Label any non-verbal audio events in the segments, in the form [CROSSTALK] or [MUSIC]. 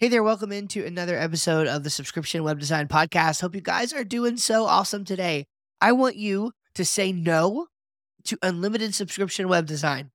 Hey there, welcome into another episode of the Subscription Web Design Podcast. Hope you guys are doing so awesome today. I want you to say no to unlimited subscription web design.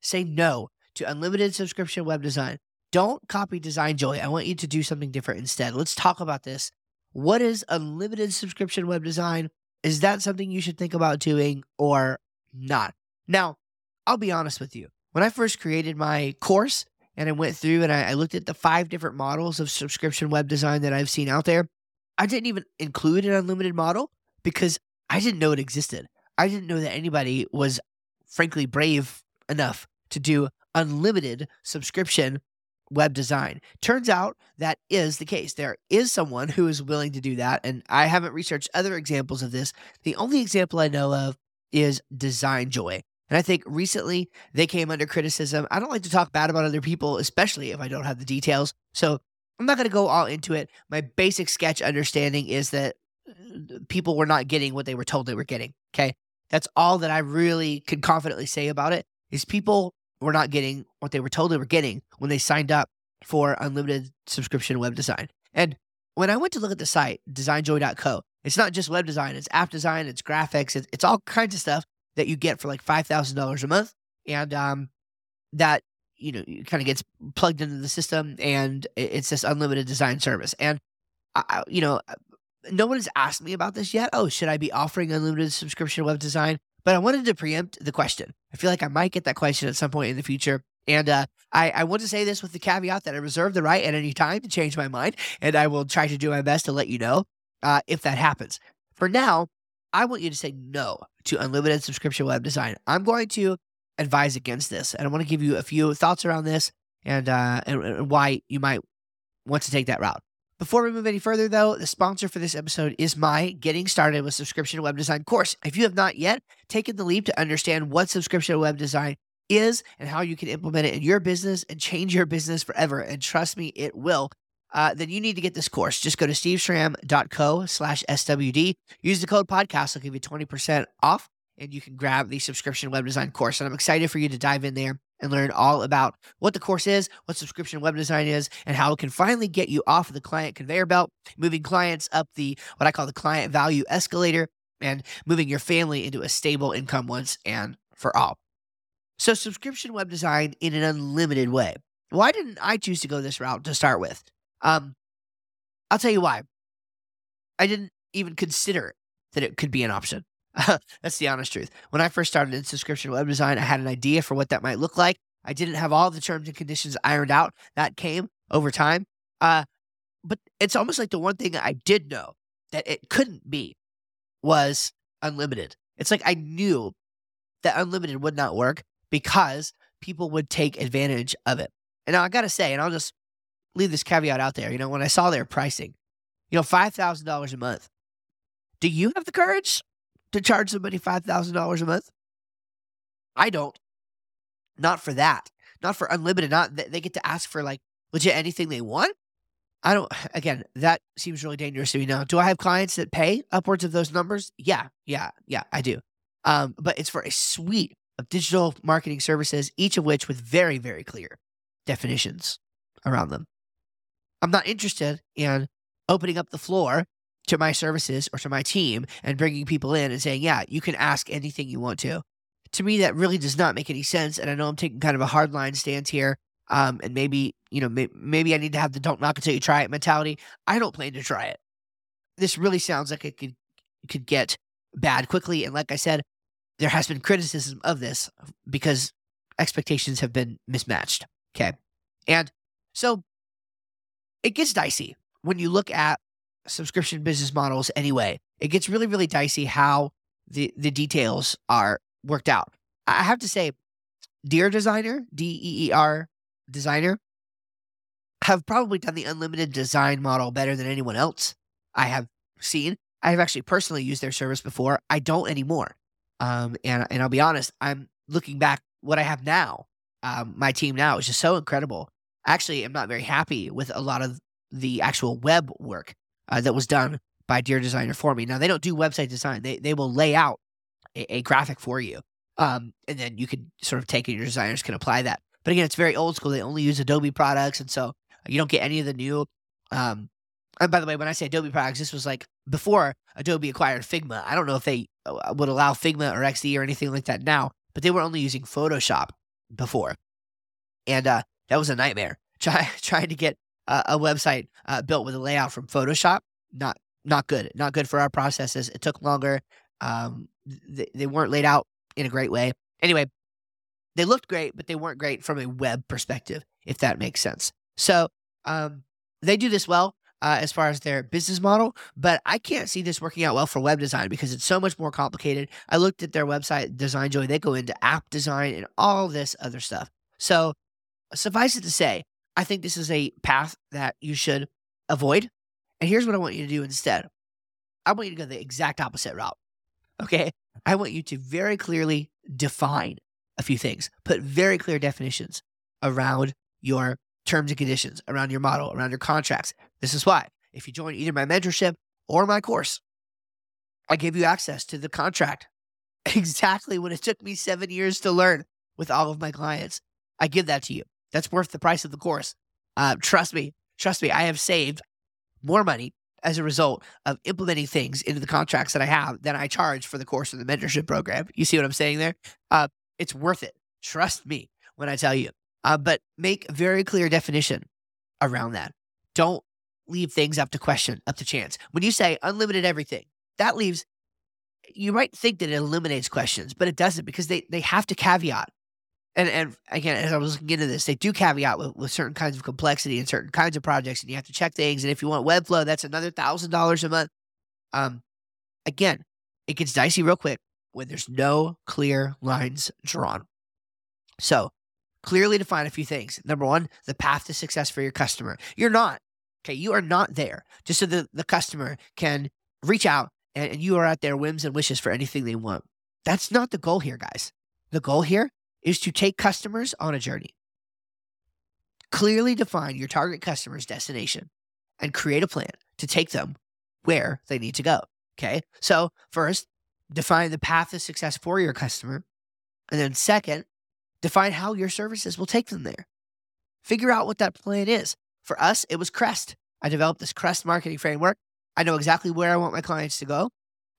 Say no to unlimited subscription web design. Don't copy DesignJoy. I want you to do something different instead. Let's talk about this. What is unlimited subscription web design? Is that something you should think about doing or not? Now, I'll be honest with you. When I first created my course and I went through and I, I looked at the five different models of subscription web design that I've seen out there, I didn't even include an unlimited model because I didn't know it existed. I didn't know that anybody was frankly brave enough to do unlimited subscription web design. Turns out that is the case. There is someone who is willing to do that. And I haven't researched other examples of this. The only example I know of is DesignJoy. And I think recently they came under criticism. I don't like to talk bad about other people, especially if I don't have the details. So I'm not going to go all into it. My basic sketch understanding is that uh, people were not getting what they were told they were getting. Okay. That's all that I really could confidently say about it is people were not getting what they were told they were getting when they signed up for unlimited subscription web design. And when I went to look at the site, designjoy.co, it's not just web design, it's app design, it's graphics, it's, it's all kinds of stuff that you get for like $5,000 a month. And um, that, you know, kind of gets plugged into the system and it's this unlimited design service. And, I, you know, no one has asked me about this yet. Oh, should I be offering unlimited subscription web design? But I wanted to preempt the question. I feel like I might get that question at some point in the future. And uh, I, I want to say this with the caveat that I reserve the right at any time to change my mind, and I will try to do my best to let you know uh, if that happens. For now, I want you to say no to unlimited subscription web design. I'm going to advise against this, and I want to give you a few thoughts around this and, uh, and, and why you might want to take that route. Before we move any further, though, the sponsor for this episode is my Getting Started with Subscription Web Design course. If you have not yet taken the leap to understand what subscription web design is and how you can implement it in your business and change your business forever, and trust me, it will, uh, then you need to get this course. Just go to steveschramm.co slash SWD. Use the code podcast. I'll give you 20% off and you can grab the subscription web design course. And I'm excited for you to dive in there and learn all about what the course is, what subscription web design is, and how it can finally get you off of the client conveyor belt, moving clients up the what I call the client value escalator, and moving your family into a stable income once and for all. So, subscription web design in an unlimited way. Why didn't I choose to go this route to start with? Um, I'll tell you why. I didn't even consider that it could be an option. [LAUGHS] That's the honest truth. When I first started in subscription web design, I had an idea for what that might look like. I didn't have all the terms and conditions ironed out. That came over time. Uh, but it's almost like the one thing I did know that it couldn't be was unlimited. It's like I knew that unlimited would not work because people would take advantage of it. And now I got to say, and I'll just leave this caveat out there, you know, when I saw their pricing, you know, $5,000 a month, do you have the courage to charge somebody $5,000 a month? I don't. Not for that. Not for unlimited. Not they get to ask for like legit anything they want. I don't [SIGHS] again, that seems really dangerous to me now. Do I have clients that pay upwards of those numbers? Yeah, yeah, yeah, I do. Um, but it's for a suite of digital marketing services, each of which with very, very clear definitions around them. I'm not interested in opening up the floor to my services or to my team and bringing people in and saying, yeah, you can ask anything you want to. To me, that really does not make any sense. And I know I'm taking kind of a hardline stance here. Um, and maybe, you know, may- maybe I need to have the don't knock until you try it mentality. I don't plan to try it. This really sounds like it could, could get bad quickly. And like I said, there has been criticism of this because expectations have been mismatched. Okay. And so it gets dicey when you look at subscription business models anyway. It gets really, really dicey how the, the details are worked out. I have to say, Deer Designer, D E E R Designer, have probably done the unlimited design model better than anyone else I have seen. I have actually personally used their service before. I don't anymore. Um, and, and I'll be honest, I'm looking back what I have now. Um, my team now is just so incredible. Actually, I'm not very happy with a lot of the actual web work uh, that was done by Deer Designer for me. Now they don't do website design; they they will lay out a, a graphic for you, um, and then you can sort of take it. Your designers can apply that. But again, it's very old school. They only use Adobe products, and so You don't get any of the new. Um, and by the way, when I say Adobe products, this was like before Adobe acquired Figma. I don't know if they uh, would allow Figma or XD or anything like that now, but they were only using Photoshop before, and uh, that was a nightmare. [LAUGHS] Try trying to get uh, a website uh, built with a layout from Photoshop. Not not good. Not good for our processes. It took longer. Um, they, they weren't laid out in a great way. Anyway, they looked great, but they weren't great from a web perspective, if that makes sense. So um, they do this well uh, as far as their business model, but I can't see this working out well for web design because it's so much more complicated. I looked at their website, DesignJoy, they go into app design and all this other stuff. So suffice it to say, I think this is a path that you should avoid. And here's what I want you to do instead I want you to go the exact opposite route. Okay. I want you to very clearly define a few things, put very clear definitions around your terms and conditions, around your model, around your contracts. This is why if you join either my mentorship or my course, I give you access to the contract [LAUGHS] exactly what it took me seven years to learn with all of my clients. I give that to you. That's worth the price of the course. Uh, trust me, trust me, I have saved more money as a result of implementing things into the contracts that I have than I charge for the course of the mentorship program. You see what I'm saying there? Uh, it's worth it. Trust me when I tell you. Uh, but make very clear definition around that. Don't leave things up to question, up to chance. When you say unlimited everything, that leaves you might think that it eliminates questions, but it doesn't because they they have to caveat and and again, as I was looking into this, they do caveat with, with certain kinds of complexity and certain kinds of projects, and you have to check things. And if you want Webflow, that's another thousand dollars a month. Um, again, it gets dicey real quick when there's no clear lines drawn. So clearly define a few things. Number one, the path to success for your customer. You're not okay. You are not there just so that the customer can reach out and, and you are at their whims and wishes for anything they want. That's not the goal here, guys. The goal here is to take customers on a journey. Clearly define your target customer's destination and create a plan to take them where they need to go. Okay. So, first, define the path to success for your customer. And then, second, define how your services will take them there. Figure out what that plan is. For us, it was Crest. I developed this Crest marketing framework. I know exactly where I want my clients to go.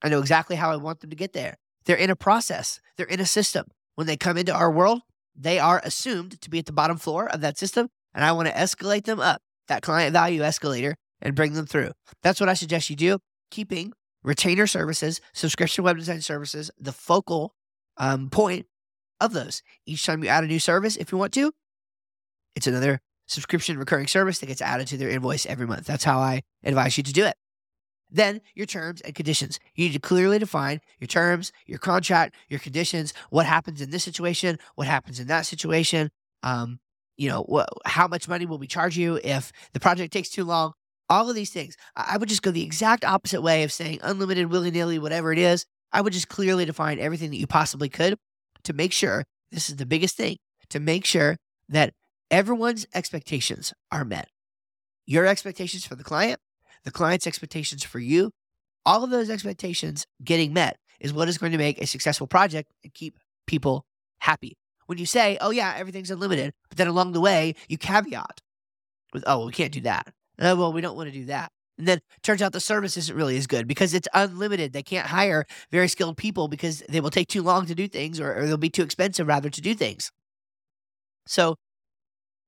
I know exactly how I want them to get there. They're in a process, they're in a system when they come into our world, they are assumed to be at the bottom floor of that system. And I want to escalate them up that client value escalator and bring them through. That's what I suggest you do, keeping retainer services, subscription web design services, the focal um, point of those. Each time you add a new service, if you want to, it's another subscription recurring service that gets added to their invoice every month. That's how I advise you to do it. Then your terms and conditions. You need to clearly define your terms, your contract, your conditions, what happens in this situation, what happens in that situation. Um, you know, wh- how much money will we charge you if the project takes too long? All of these things. I would just go the exact opposite way of saying unlimited, willy nilly, whatever it is. I would just clearly define everything that you possibly could to make sure this is the biggest thing to make sure that everyone's expectations are met. Your expectations for the client, the client's expectations for you, all of those expectations getting met is what is going to make a successful project and keep people happy. When you say, oh, yeah, everything's unlimited, but then along the way, you caveat with, oh, we can't do that. Oh, well, we don't want to do that. And then turns out the service isn't really as good because it's unlimited. They can't hire very skilled people because they will take too long to do things or, or they'll be too expensive rather to do things. So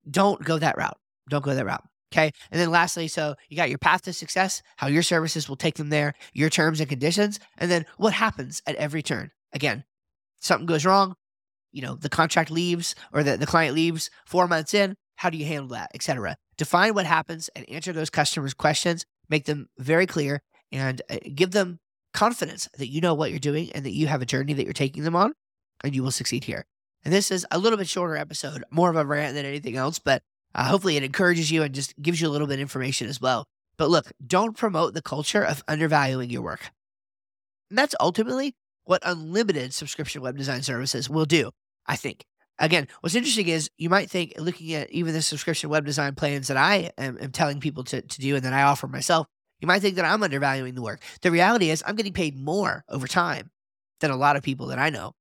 don't go that route. Don't go that route. Okay. And then lastly, so you got your path to success, how your services will take them there, your terms and conditions, and then what happens at every turn. Again, something goes wrong, you know, the contract leaves or the, the client leaves four months in. How do you handle that, etc. Define what happens and answer those customers' questions, make them very clear, and uh, give them confidence that you know what you're doing and that you have a journey that you're taking them on, and you will succeed here. And this is a little bit shorter episode, more of a rant than anything else, but uh, hopefully, it encourages you and just gives you a little bit of information as well. But look, don't promote the culture of undervaluing your work. And that's ultimately what unlimited subscription web design services will do, I think. Again, what's interesting is you might think, looking at even the subscription web design plans that I am, am telling people to, to do and that I offer myself, you might think that I'm undervaluing the work. The reality is, I'm getting paid more over time than a lot of people that I know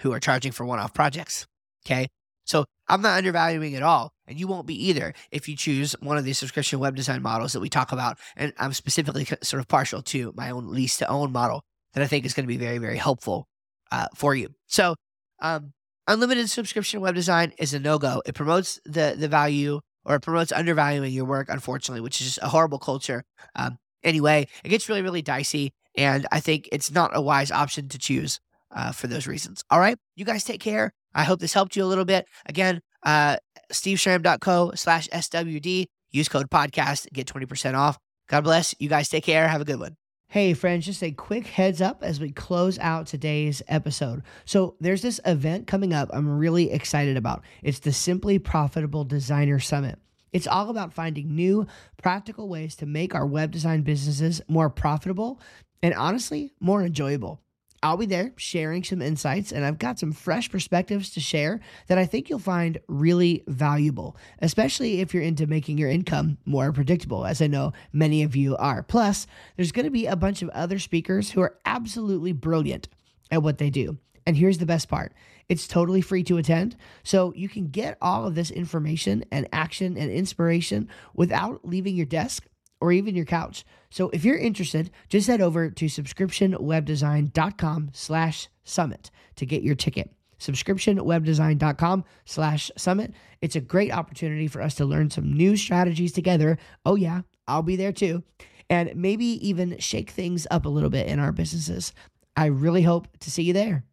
who are charging for one off projects. Okay. So I'm not undervaluing at all. And you won't be either if you choose one of these subscription web design models that we talk about. And I'm specifically sort of partial to my own lease to own model that I think is going to be very, very helpful uh, for you. So, um, unlimited subscription web design is a no go. It promotes the the value or it promotes undervaluing your work, unfortunately, which is just a horrible culture. Um, anyway, it gets really, really dicey. And I think it's not a wise option to choose uh, for those reasons. All right. You guys take care. I hope this helped you a little bit. Again, uh, steveschramm.co slash SWD. Use code podcast, get 20% off. God bless. You guys take care. Have a good one. Hey, friends, just a quick heads up as we close out today's episode. So, there's this event coming up I'm really excited about. It's the Simply Profitable Designer Summit. It's all about finding new, practical ways to make our web design businesses more profitable and honestly, more enjoyable. I'll be there sharing some insights, and I've got some fresh perspectives to share that I think you'll find really valuable, especially if you're into making your income more predictable, as I know many of you are. Plus, there's going to be a bunch of other speakers who are absolutely brilliant at what they do. And here's the best part it's totally free to attend. So you can get all of this information and action and inspiration without leaving your desk or even your couch. So if you're interested, just head over to subscriptionwebdesign.com slash summit to get your ticket. Subscriptionwebdesign.com slash summit. It's a great opportunity for us to learn some new strategies together. Oh, yeah, I'll be there too. And maybe even shake things up a little bit in our businesses. I really hope to see you there.